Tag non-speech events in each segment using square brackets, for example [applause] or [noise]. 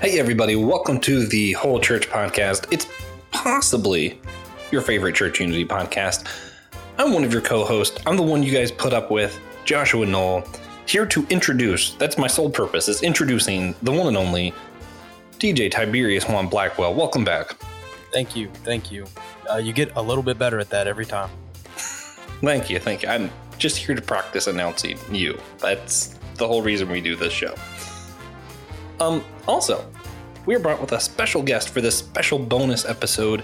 Hey, everybody, welcome to the Whole Church Podcast. It's possibly your favorite church unity podcast. I'm one of your co hosts. I'm the one you guys put up with, Joshua Noel, here to introduce that's my sole purpose, is introducing the one and only TJ Tiberius Juan Blackwell. Welcome back. Thank you. Thank you. Uh, you get a little bit better at that every time. Thank you. Thank you. I'm just here to practice announcing you. That's the whole reason we do this show. Um, also, we are brought with a special guest for this special bonus episode,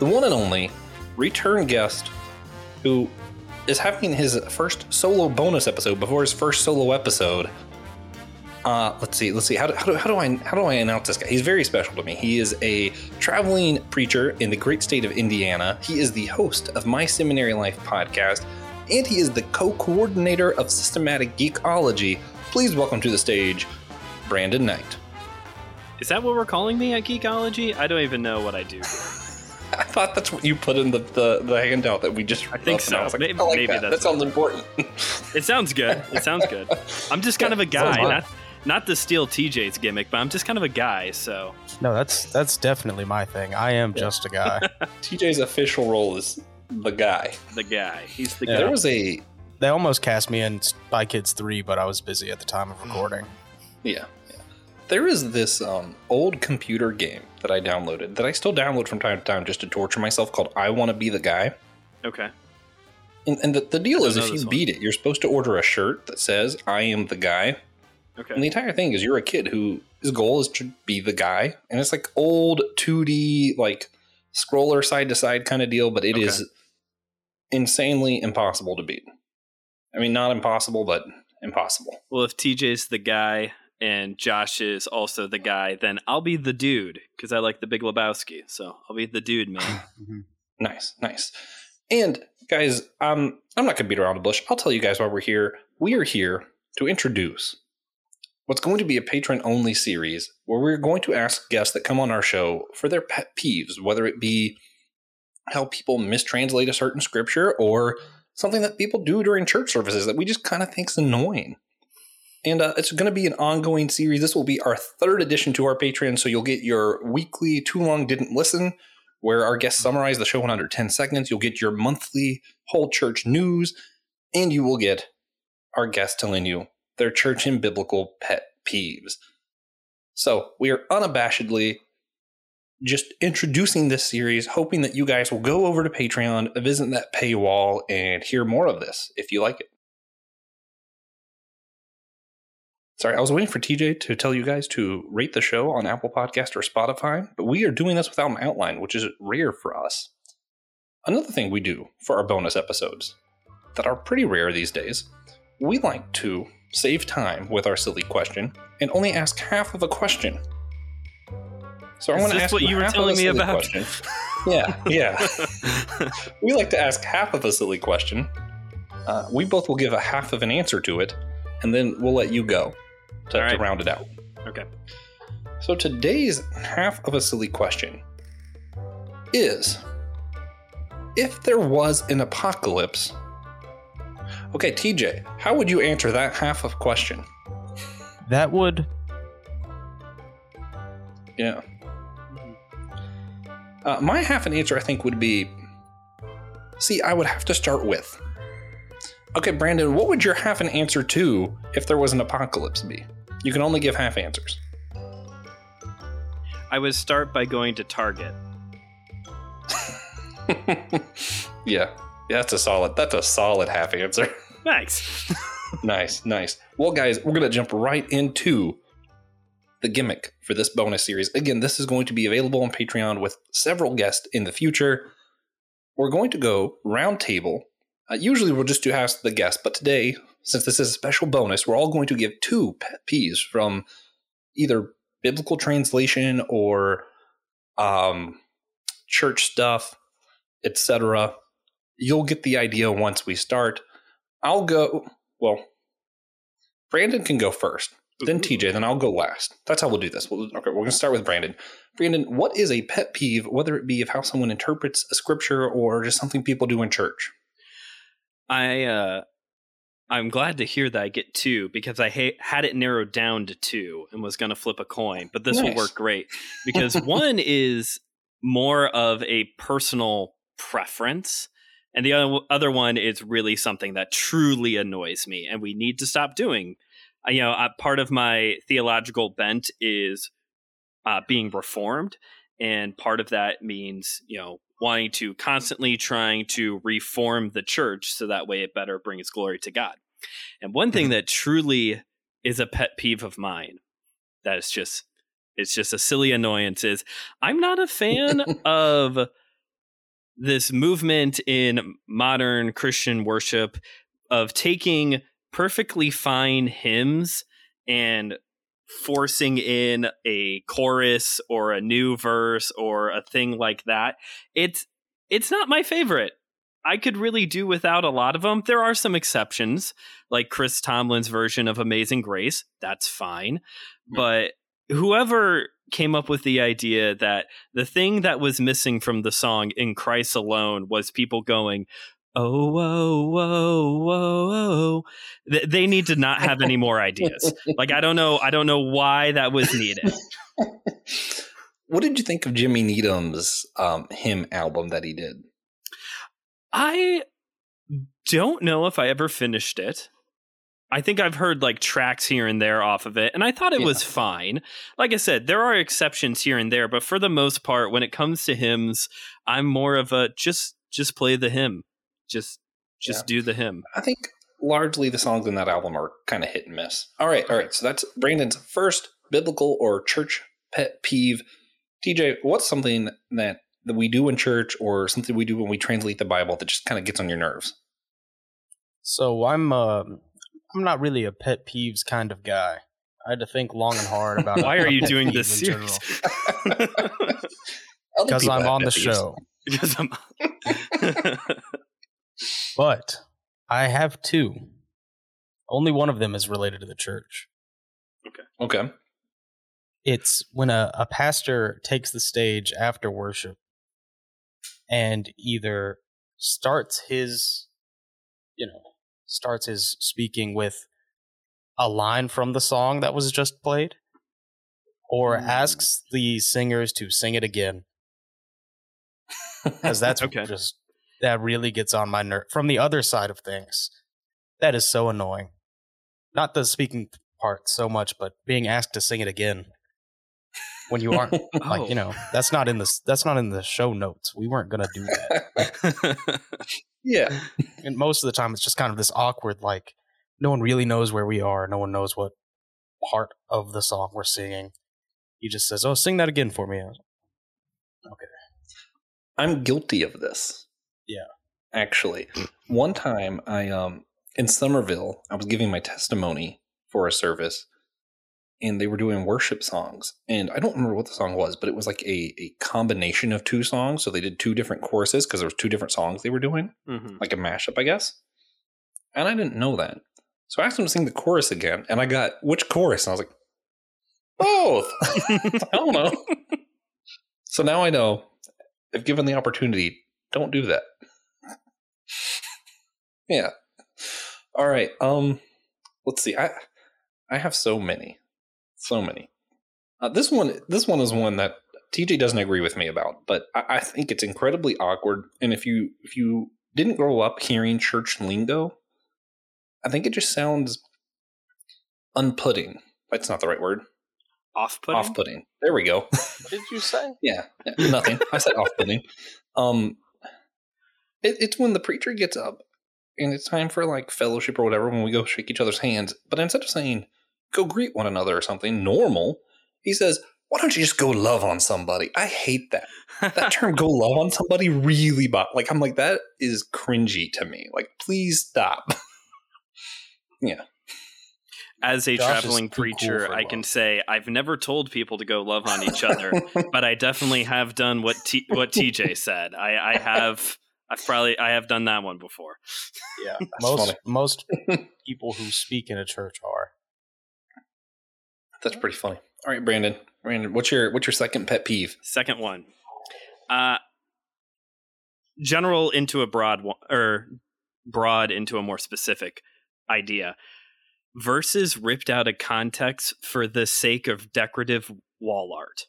the one and only return guest who is having his first solo bonus episode before his first solo episode. Uh, let's see, let's see. How do, how, do, how do I how do I announce this guy? He's very special to me. He is a traveling preacher in the great state of Indiana. He is the host of My Seminary Life podcast, and he is the co-coordinator of Systematic Geekology. Please welcome to the stage Brandon Knight. Is that what we're calling me at Geekology? I don't even know what I do. [laughs] I thought that's what you put in the, the, the handout that we just. I think so. I like, maybe, I like maybe that. that's that sounds important. It sounds good. It sounds good. I'm just kind of a [laughs] guy, not not the steal TJ's gimmick, but I'm just kind of a guy. So No, that's that's definitely my thing. I am just a guy. [laughs] TJ's official role is the guy. the guy, he's the Yeah. guy. There was a they almost cast me in Spy Kids 3, but I was busy at the time of recording. yeah, yeah. There is this um, old computer game that I downloaded that I still download from time to time just to torture myself called I Want to Be the Guy. Okay. And, and the, the deal is, if you one. beat it, you're supposed to order a shirt that says "I am the guy," Okay. and the entire thing is you're a kid who his goal is to be the guy, and it's like old 2D like scroller side to side kind of deal, but it is Okay. insanely impossible to beat. I mean, not impossible, but impossible. Well, if TJ's the guy and Josh is also the guy, then I'll be the dude because I like the Big Lebowski. So I'll be the dude, man. [laughs] Nice, nice. And guys, um, I'm not gonna beat around the bush. I'll tell you guys why we're here. We are here to introduce what's going to be a patron only series where we're going to ask guests that come on our show for their pet peeves, whether it be how people mistranslate a certain scripture or something that people do during church services that we just kind of think is annoying. And uh, it's going to be an ongoing series. This will be our third addition to our Patreon, so you'll get your weekly Too Long Didn't Listen, where our guests summarize the show in under 10 seconds. You'll get your monthly whole church news, and you will get our guests telling you their church and biblical pet peeves. So we are unabashedly just introducing this series, hoping that you guys will go over to Patreon, visit that paywall, and hear more of this if you like it. Sorry, I was waiting for TJ to tell you guys to rate the show on Apple Podcast or Spotify, but we are doing this without an outline, which is rare for us. Another thing we do for our bonus episodes that are pretty rare these days, we like to save time with our silly question and only ask half of a question. So I'm going to ask what you were telling me about? question. Yeah, yeah. [laughs] we like to ask half of a silly question. Uh, we both will give a half of an answer to it, and then we'll let you go to, All to round it out. okay. So today's half of a silly question is if there was an apocalypse. Okay, TJ, how would you answer that half of question? That would Yeah. Uh, my half an answer, I think, would be see, I would have to start with. Okay, Brandon, what would your half an answer to if there was an apocalypse be? You can only give half answers. I would start by going to Target. yeah. [laughs] Yeah, that's a solid that's a solid half answer. [laughs] Thanks. nice, nice. Well, guys, we're gonna jump right into the gimmick for this bonus series. Again, this is going to be available on Patreon with several guests in the future. We're going to go round table. Uh, usually, we'll just do ask the guest, but today, since this is a special bonus, we're all going to give two pet peeves from either biblical translation or um, church stuff, etc. You'll get the idea once we start. I'll go. Well, Brandon can go first, then TJ, then I'll go last. That's how we'll do this. We'll, okay, we're going to start with Brandon. Brandon, what is a pet peeve, whether it be of how someone interprets a scripture or just something people do in church? I uh I'm glad to hear that I get two because I ha- had it narrowed down to two and was going to flip a coin, but this will work great because [laughs] one is more of a personal preference, and the other, other one is really something that truly annoys me, and we need to stop doing. Uh, you know, uh, part of my theological bent is uh, being reformed, and part of that means you know wanting to constantly trying to reform the church so that way it better brings glory to God. And one thing mm-hmm. that truly is a pet peeve of mine that is just it's just a silly annoyance is I'm not a fan [laughs] of this movement in modern Christian worship of taking perfectly fine hymns and forcing in a chorus or a new verse or a thing like that. It's it's not my favorite. I could really do without a lot of them. There are some exceptions, like Chris Tomlin's version of Amazing Grace. That's fine. Hmm. But whoever came up with the idea that the thing that was missing from the song in Christ alone was people going, Oh, whoa, whoa, whoa, whoa. Th- They need to not have any more ideas. Like I don't know, I don't know why that was needed. [laughs] what did you think of Jimmy Needham's um, hymn album that he did? I don't know if I ever finished it. I think I've heard like tracks here and there off of it, and I thought it was fine. Like I said, there are exceptions here and there, but for the most part, when it comes to hymns, I'm more of a just just play the hymn, just just do the hymn. I think largely the songs in that album are kind of hit and miss. All right, all right. So that's Brandon's first biblical or church pet peeve. TJ, what's something that that we do in church or something we do when we translate the Bible that just kind of gets on your nerves? So I'm uh, I'm not really a pet peeves kind of guy. I had to think long and hard [laughs] about Why are you doing this series? Because [laughs] [laughs] I'm on the peeves. show. because I'm But I have two. Only one of them is related to the church. Okay. Okay. It's when a, a pastor takes the stage after worship and either starts his, you know, starts his speaking with a line from the song that was just played or Mm. asks the singers to sing it again. Because that's [laughs] Okay. just, that really gets on my nerve. From the other side of things, that is so annoying. Not the speaking part so much, but being asked to sing it again when you aren't [laughs] like Oh. you know oh. that's not in the that's not in the show notes. We weren't gonna do that. [laughs] yeah. and most of the time, it's just kind of this awkward like no one really knows where we are. No one knows what part of the song we're singing. He just says, "Oh, sing that again for me." Okay. I'm guilty of this. Yeah. Actually, one time I um in Somerville, I was giving my testimony for a service and they were doing worship songs. And I don't remember what the song was, but it was like a, a combination of two songs. So they did two different choruses because there was two different songs they were doing, Mhm. like a mashup, I guess. And I didn't know that. So I asked them to sing the chorus again, and I got which chorus? And I was like, both. [laughs] I don't know. [laughs] so now I know if given the opportunity, don't do that. yeah. All right. Um let's see. I I have so many. So many. Uh, this one this one is one that TJ doesn't agree with me about, but I, I think it's incredibly awkward. And if you if you didn't grow up hearing church lingo, I think it just sounds unputting. That's not the right word. Off-putting. Off putting. There we go. What did you say? [laughs] Yeah, yeah, nothing. I said off putting. Um, it, it's when the preacher gets up and it's time for like fellowship or whatever when we go shake each other's hands. But instead of saying go greet one another or something normal, he says, "Why don't you just go love on somebody?" I hate that. That [laughs] term "go love on somebody" really, bo- like I'm like that is cringy to me. Like, please stop. [laughs] Yeah. As a Josh traveling too cool preacher, I can say I've never told people to go love on each other, but I definitely have done what T- what TJ said. I, I have. I've probably I have done that one before. [laughs] Yeah, That's most funny. most [laughs] people who speak in a church are. That's pretty funny. All right, Brandon. Brandon, what's your what's your second pet peeve? Second one, uh, general into a broad one, or broad into a more specific. idea. Verses ripped out of context for the sake of decorative wall art.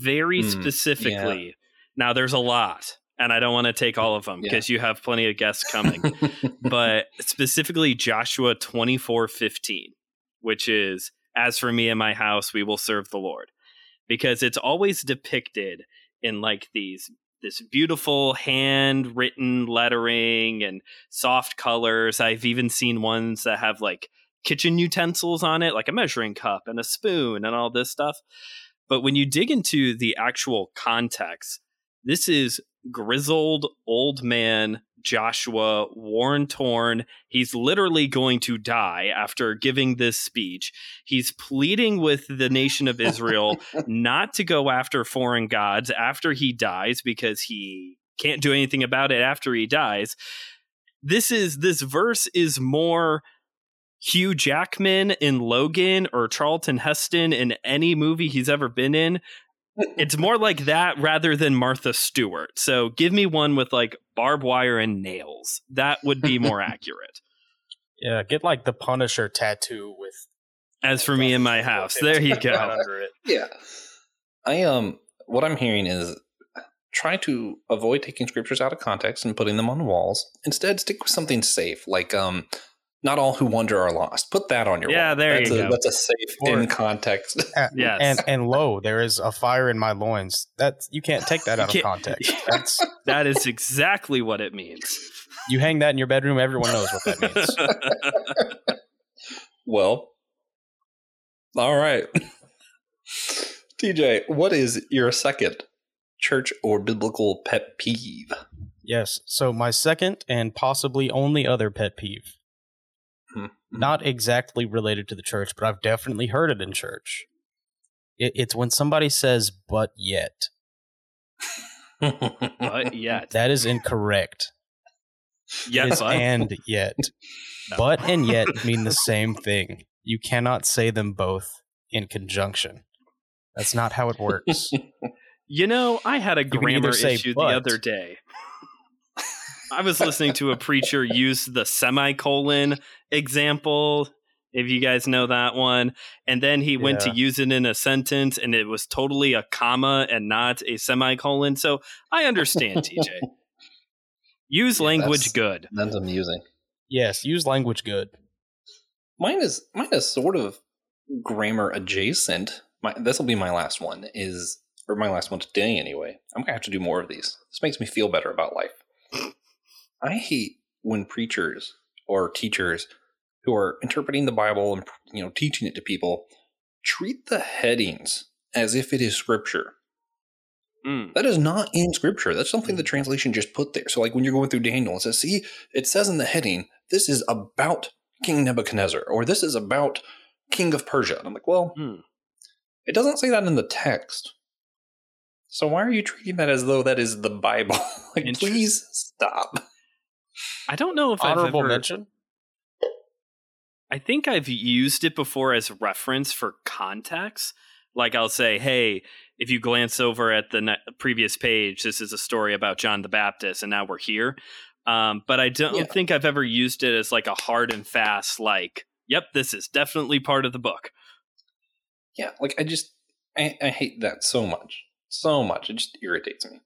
Very Mm, specifically. Now, there's a lot, and I don't want to take all of them Yeah. because you have plenty of guests coming. [laughs] but specifically, Joshua 24 15, which is, As for me and my house, we will serve the Lord. Because it's always depicted in like these this beautiful handwritten lettering and soft colors. I've even seen ones that have like kitchen utensils on it, like a measuring cup and a spoon and all this stuff. But when you dig into the actual context, this is grizzled old man Joshua, worn torn. He's literally going to die after giving this speech. He's pleading with the nation of Israel [laughs] not to go after foreign gods after he dies because he can't do anything about it after he dies. This is this verse is more Hugh Jackman in Logan or Charlton Heston in any movie he's ever been in. It's more like that rather than Martha Stewart. So give me one with like barbed wire and nails. That would be more [laughs] accurate. Yeah, get like the Punisher tattoo with. As for me in my house, there you Right go. under it. yeah. I um what I'm hearing is try to avoid taking scriptures out of context and putting them on walls. Instead, stick with something safe, like um not all who wander are lost. Put that on your Yeah, wall. there that's you a, go. That's a safe Or- in context. [laughs] Uh, Yes. And and lo, there is a fire in my loins. That you can't take that out of context. [laughs] That's [laughs] that is exactly what it means. you hang that in your bedroom. Everyone knows what that means. well, all right. TJ, what is your second church or biblical pet peeve? Yes. So my second and possibly only other pet peeve. Mm-hmm. not exactly related to the church, but I've definitely heard it in church. It, it's when somebody says "but yet." [laughs] but yet, That is incorrect. Yes, is and yet. But and yet mean the same thing. You cannot say them both in conjunction. That's not how it works. [laughs] You know, I had a can grammar either say issue but. the other day. I was listening to a preacher use the semicolon example, if you guys know that one. And then he went to use it in a sentence, and it was totally a comma and not a semicolon. So I understand, TJ. [laughs] Use Yeah, language that's- good. That's amusing. yes, use language good. Mine is mine is sort of grammar adjacent. My this will be my last one is or my last one today anyway. I'm gonna have to do more of these. This makes me feel better about life. I hate when preachers or teachers who are interpreting the Bible and you know teaching it to people treat the headings as if it is scripture. Mm. That is not in scripture. That's something the translation just put there. So, like when you're going through Daniel, it says, see, it says in the heading, this is about King Nebuchadnezzar, or this is about King of Persia. And I'm like, well, Hmm. it doesn't say that in the text. So, why are you treating that as though that is the Bible? [laughs] like, please stop. I don't know if Honorable I've ever. mention. I think I've used it before as reference for context. Like I'll say, hey, if you glance over at the ne- previous page, this is a story about John the Baptist, and now we're here. Um, but I don't Yeah. think I've ever used it as like a hard and fast, like, yep, this is definitely part of the book. Yeah, like, I just, I, I hate that so much. So much. It just irritates me.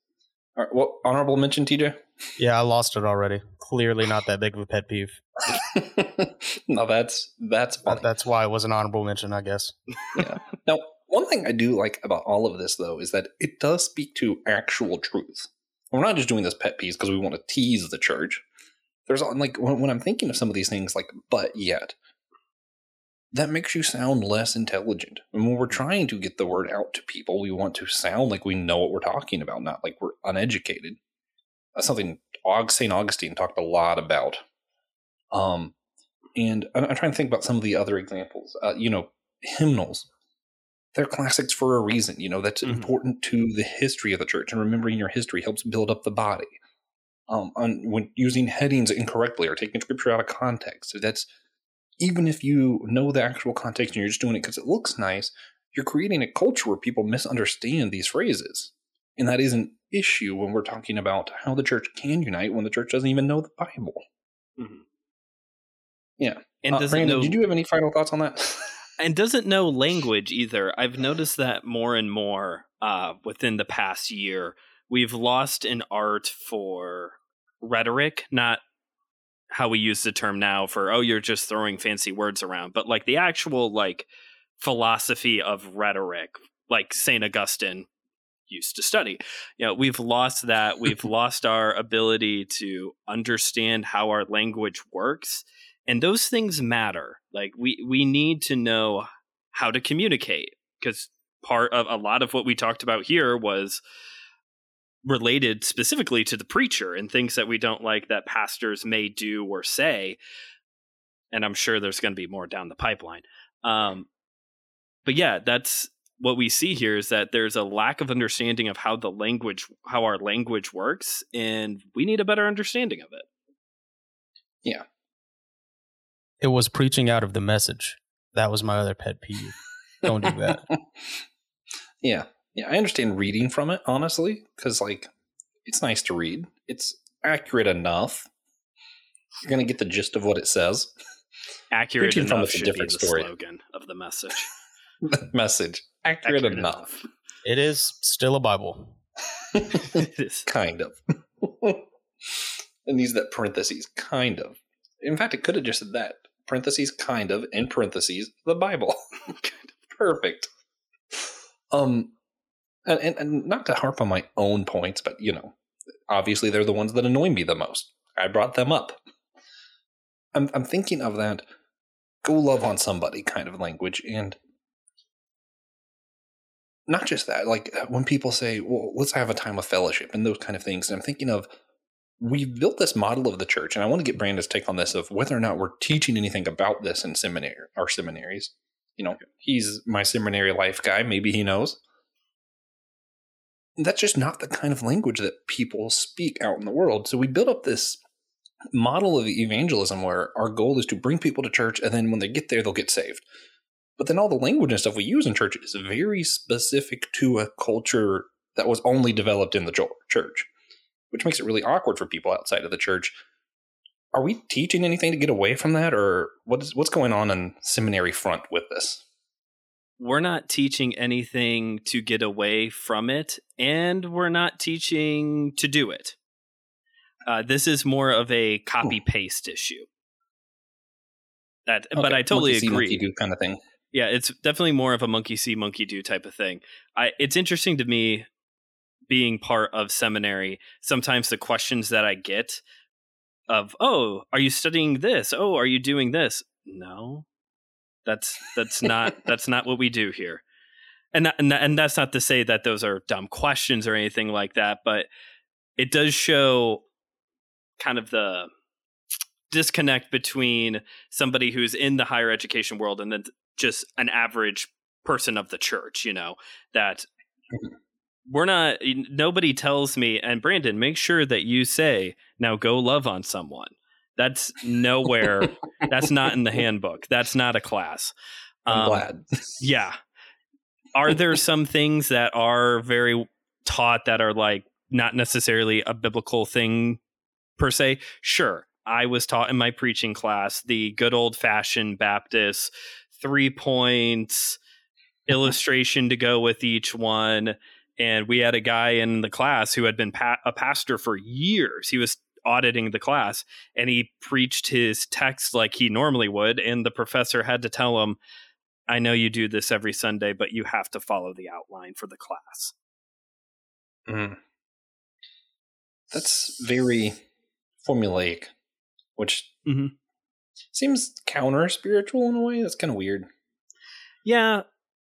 Right, what honorable mention, TJ? Yeah, I lost it already. Clearly not that big of a pet peeve. [laughs] no, that's that's funny. That, that's why it was an honorable mention, I guess. Yeah. Now, one thing I do like about all of this, though, is that it does speak to actual truth. We're not just doing this pet peeves because we want to tease the church. There's like when, when I'm thinking of some of these things, like but yet, that makes you sound less intelligent. And when we're trying to get the word out to people, we want to sound like we know what we're talking about, not like we're uneducated. That's something St. Augustine talked a lot about. Um, and I'm, I'm trying to think about some of the other examples. Uh, you know, hymnals they're classics for a reason. You know, that's Mhm. important to the history of the church, and remembering your history helps build up the body. Um, on, when using headings incorrectly or taking scripture out of context, that's even if you know the actual context and you're just doing it because it looks nice, you're creating a culture where people misunderstand these phrases, and that is an issue when we're talking about how the church can unite when the church doesn't even know the Bible. Mhm. Yeah. and Uh, doesn't Brandon, know did you have any final thoughts on that? [laughs] and doesn't know language either. I've noticed that more and more uh, within the past year. We've lost an art for rhetoric, not how we use the term now for oh you're just throwing fancy words around, but like the actual like philosophy of rhetoric, like Saint Augustine used to study. You know, we've lost that. [laughs] We've lost our ability to understand how our language works and those things matter like we we need to know how to communicate because part of a lot of what we talked about here was related specifically to the preacher and things that we don't like that pastors may do or say and i'm sure there's going to be more down the pipeline um, but yeah that's what we see here is that there's a lack of understanding of how the language how our language works and we need a better understanding of it Yeah. It was preaching out of the message. That was my other pet peeve. Don't do that. [laughs] yeah. Yeah. I understand reading from it, honestly, because, like, it's nice to read. It's accurate enough. You're going to get the gist of what it says. accurate Preaching from enough it's a should different be the story. slogan of the message [laughs] [laughs] Message. Accurate, Accurate enough. It is still a Bible. [laughs] it is kind of. and use that parentheses, kind of. In fact, it could have just said that. Parentheses, kind of, in parentheses, the Bible. Perfect. Um, and, and, and not to harp on my own points, but you know, obviously they're the ones that annoy me the most. I brought them up. I'm I'm thinking of that go love on somebody kind of language and not just that like when people say well let's have a time of fellowship and those kind of things and i'm thinking of we've built this model of the church and i want to get brandon's take on this of whether or not we're teaching anything about this in seminary our seminaries you know he's my seminary life guy maybe he knows that's just not the kind of language that people speak out in the world. So we build up this model of evangelism where our goal is to bring people to church and then when they get there they'll get saved. But then all the language and stuff we use in church is very specific to a culture that was only developed in the church which makes it really awkward for people outside of the church. Are we teaching anything to get away from that or what is what's going on in seminary front with this we're not teaching anything to get away from it, and we're not teaching to do it. Uh, this is more of a copy paste issue. That, but I totally monkey see, agree. monkey do kind of thing Yeah, it's definitely more of a monkey see, monkey do type of thing. I, it's interesting to me being part of seminary. Sometimes the questions that I get of, "Oh, are you studying this? Oh, are you doing this?" No, that's that's [laughs] not that's not what we do here. And that, and that- and that's not to say that those are dumb questions or anything like that, but it does show kind of the disconnect between somebody who's in the higher education world and then just an average person of the church, you know, that mm-hmm. we're not nobody tells me and Brandon, make sure that you say, now go love on someone. That's nowhere that's not in the handbook. That's not a class. i'm Um, glad [laughs] yeah. Are there some things that are very taught that are like not necessarily a biblical thing per se? Sure. I was taught in my preaching class the good old fashioned Baptist three points illustration to go with each one. And we had a guy in the class who had been pa- a pastor for years. He was auditing the class and he preached his text like he normally would. And the professor had to tell him, I know you do this every Sunday, but you have to follow the outline for the class. Mhm. that's very formulaic which Mhm. seems counter spiritual in a way that's kind of weird Yeah,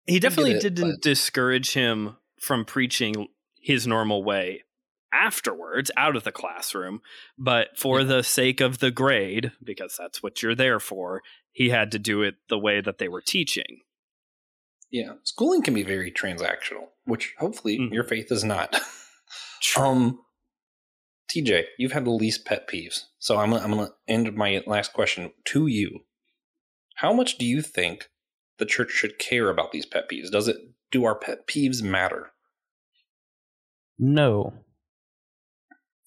he definitely it, didn't but- discourage him from preaching his normal way afterwards out of the classroom, but for the sake of the grade, because that's what you're there for, he had to do it the way that they were teaching. Yeah, schooling can be very transactional, which hopefully Mhm. your faith is not. [laughs] um, TJ, you've had the least pet peeves, so I'm gonna, I'm gonna end my last question to you. How much do you think the church should care about these pet peeves? Does it? Do our pet peeves matter? No.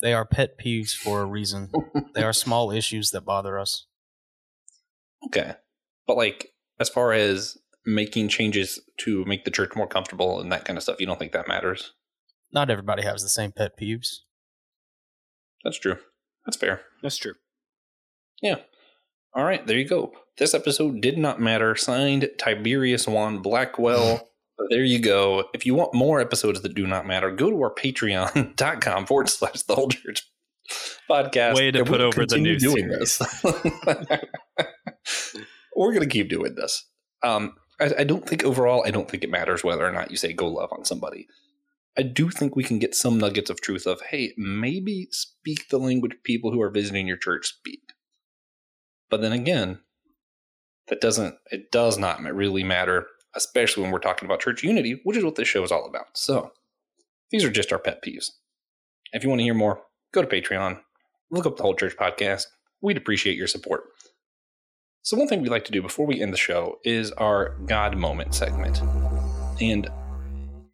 They are pet peeves for a reason. [laughs] they are small issues that bother us. Okay. But like as far as making changes to make the church more comfortable and that kind of stuff, you don't think that matters? Not everybody has the same pet peeves. That's true. That's fair. That's true. Yeah. All right, there you go. This episode did not matter. Signed Tiberius Juan Blackwell. [laughs] there you go. If you want more episodes that do not matter, go to our patreon.com forward slash the whole church podcast. Way to put over the new doing series. this. [laughs] We're going to keep doing this. Um, I, I don't think overall, I don't think it matters whether or not you say go love on somebody. I do think we can get some nuggets of truth of, hey, maybe speak the language people who are visiting your church speak. But then again, that doesn't, it does not really matter, especially when we're talking about church unity, which is what this show is all about. So these are just our pet peeves. If you want to hear more, go to Patreon, look up the whole church podcast. We'd appreciate your support. So, one thing we like to do before we end the show is our God moment segment. And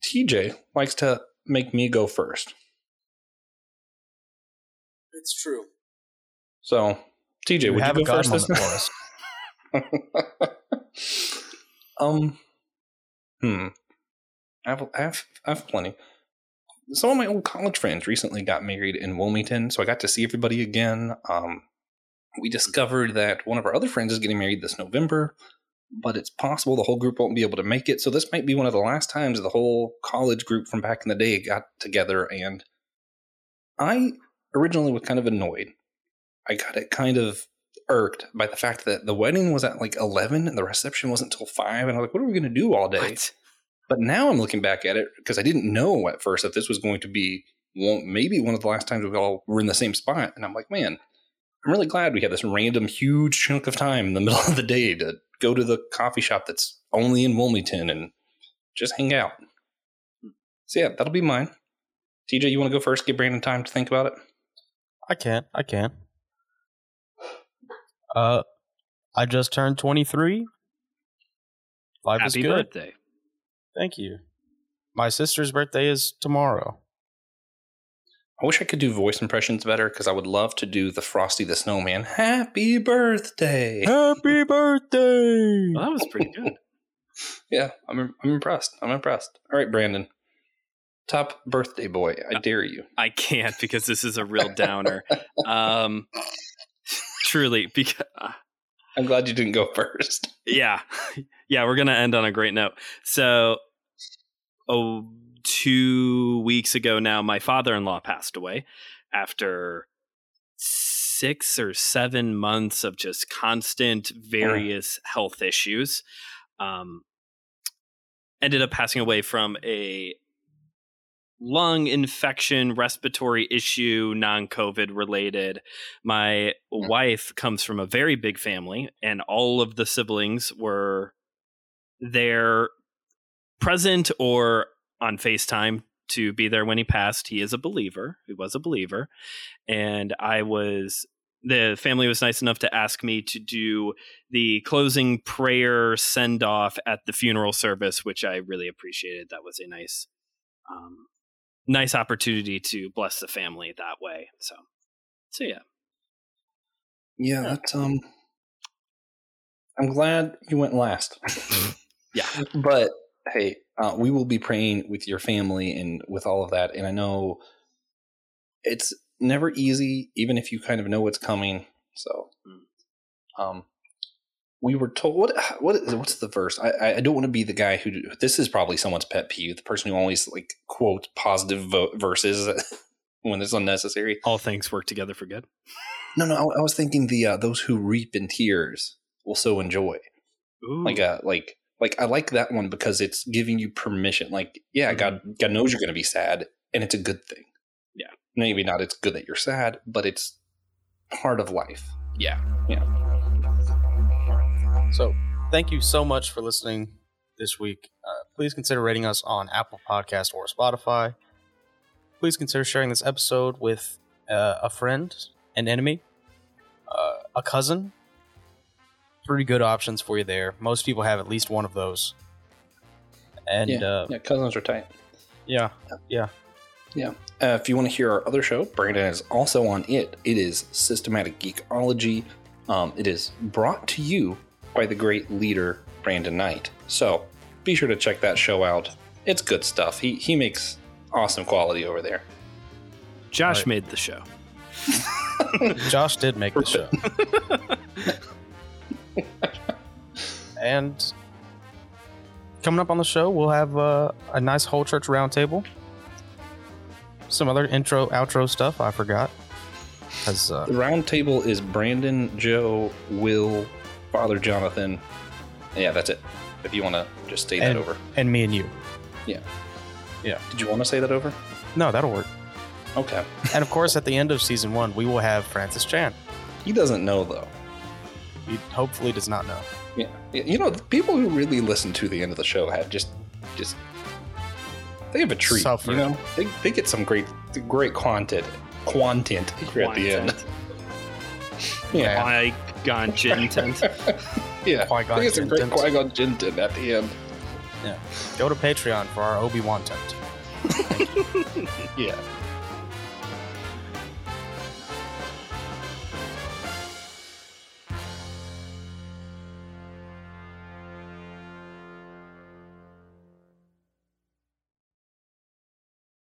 TJ likes to make me go first. It's true. So, TJ, You would have you a go God first this moment for us. [laughs] um, hmm. I have, I have, I have plenty. Some of my old college friends recently got married in Wilmington, so I got to see everybody again. Um, we discovered that one of our other friends is getting married this November, but it's possible the whole group won't be able to make it. So this might be one of the last times the whole college group from back in the day got together. And I originally was kind of annoyed. I got it kind of irked by the fact that the wedding was at like 11 and the reception wasn't until 5. And I was like, what are we going to do all day? What? But now I'm looking back at it because I didn't know at first that this was going to be one, maybe one of the last times we all were in the same spot. And I'm like, man, I'm really glad we had this random huge chunk of time in the [laughs] middle of the day to go to the coffee shop that's only in Wilmington and just hang out. So yeah, that'll be mine. TJ, you want to go first? Give Brandon time to think about it. I can't. I can. Uh, I just turned 23. Life is Happy good. birthday. Thank you. My sister's birthday is tomorrow. I wish I could do voice impressions better because I would love to do the Frosty the Snowman. Happy birthday! Happy birthday! Well, that was pretty good. [laughs] Yeah, I'm I'm impressed. I'm impressed. All right, Brandon. Top birthday boy, I dare you. I can't because this is a real downer. um, truly, [laughs] because I'm glad you didn't go first. [laughs] yeah, [laughs] yeah, we're gonna end on a great note. So, oh, two weeks ago now, my father-in-law passed away after six or seven months of just constant various health issues. Um, ended up passing away from a lung infection, respiratory issue, non COVID related. My wife comes from a very big family, and all of the siblings were there present or on FaceTime to be there when he passed. He is a believer. He was a believer. And I was. The family was nice enough to ask me to do the closing prayer send off at the funeral service, which I really appreciated. That was a nice um, nice opportunity to bless the family that way. So, so yeah, Yeah, that's um. I'm glad you went last. [laughs] yeah, but hey, uh, we will be praying with your family and with all of that. And I know it's never easy, even if you kind of know what's coming. So, um, we were told what what is, what's the verse? I I don't want to be the guy who this is probably someone's pet peeve. The person who always like quote positive vo- verses [laughs] when it's unnecessary. all things work together for good. No, no, I, I was thinking the uh, those who reap in tears will so enjoy. Ooh. Like uh like like I like that one because it's giving you permission. Like, yeah, Mhm. God God knows you're going to be sad, and it's a good thing. Yeah. maybe not. It's good that you're sad, but it's part of life. Yeah, yeah, So, thank you so much for listening this week. Uh, please consider rating us on Apple Podcast or Spotify. Please consider sharing this episode with uh, a friend, an enemy, uh, a cousin. Three good options for you there. Most people have at least one of those. And yeah, uh, yeah, cousins are tight. Yeah. Yeah, yeah. Uh, if you want to hear our other show, Brandon is also on it. It is Systematic Geekology. Um, it is brought to you by the great leader Brandon Knight. So be sure to check that show out. It's good stuff. He he makes awesome quality over there. Josh Right. made the show. [laughs] Josh did make the show. [laughs] and coming up on the show, we'll have uh, a nice whole church roundtable. Some other intro, outro stuff I forgot. Because uh, The roundtable is Brandon, Joe, Will, Father Jonathan. Yeah, that's it. If you want to just say that over. and me and you. Yeah. Yeah. Did you want to say that over? No, that'll work. Okay. And of course, at the end of season one, we will have Francis Chan. He doesn't know though. He hopefully does not know. Yeah. You know, the people who really listen to the end of the show have just, just, they have a treat. Suffered. You know, they, they get some great, great content, content here at the end. Yeah. I gone gin tent. [laughs] Yeah. Qui-Gon they get some great Jinn-tent. Qui Gon Jinton at the end. Yeah. Go to Patreon for our Obi Wan tent. [laughs] Yeah.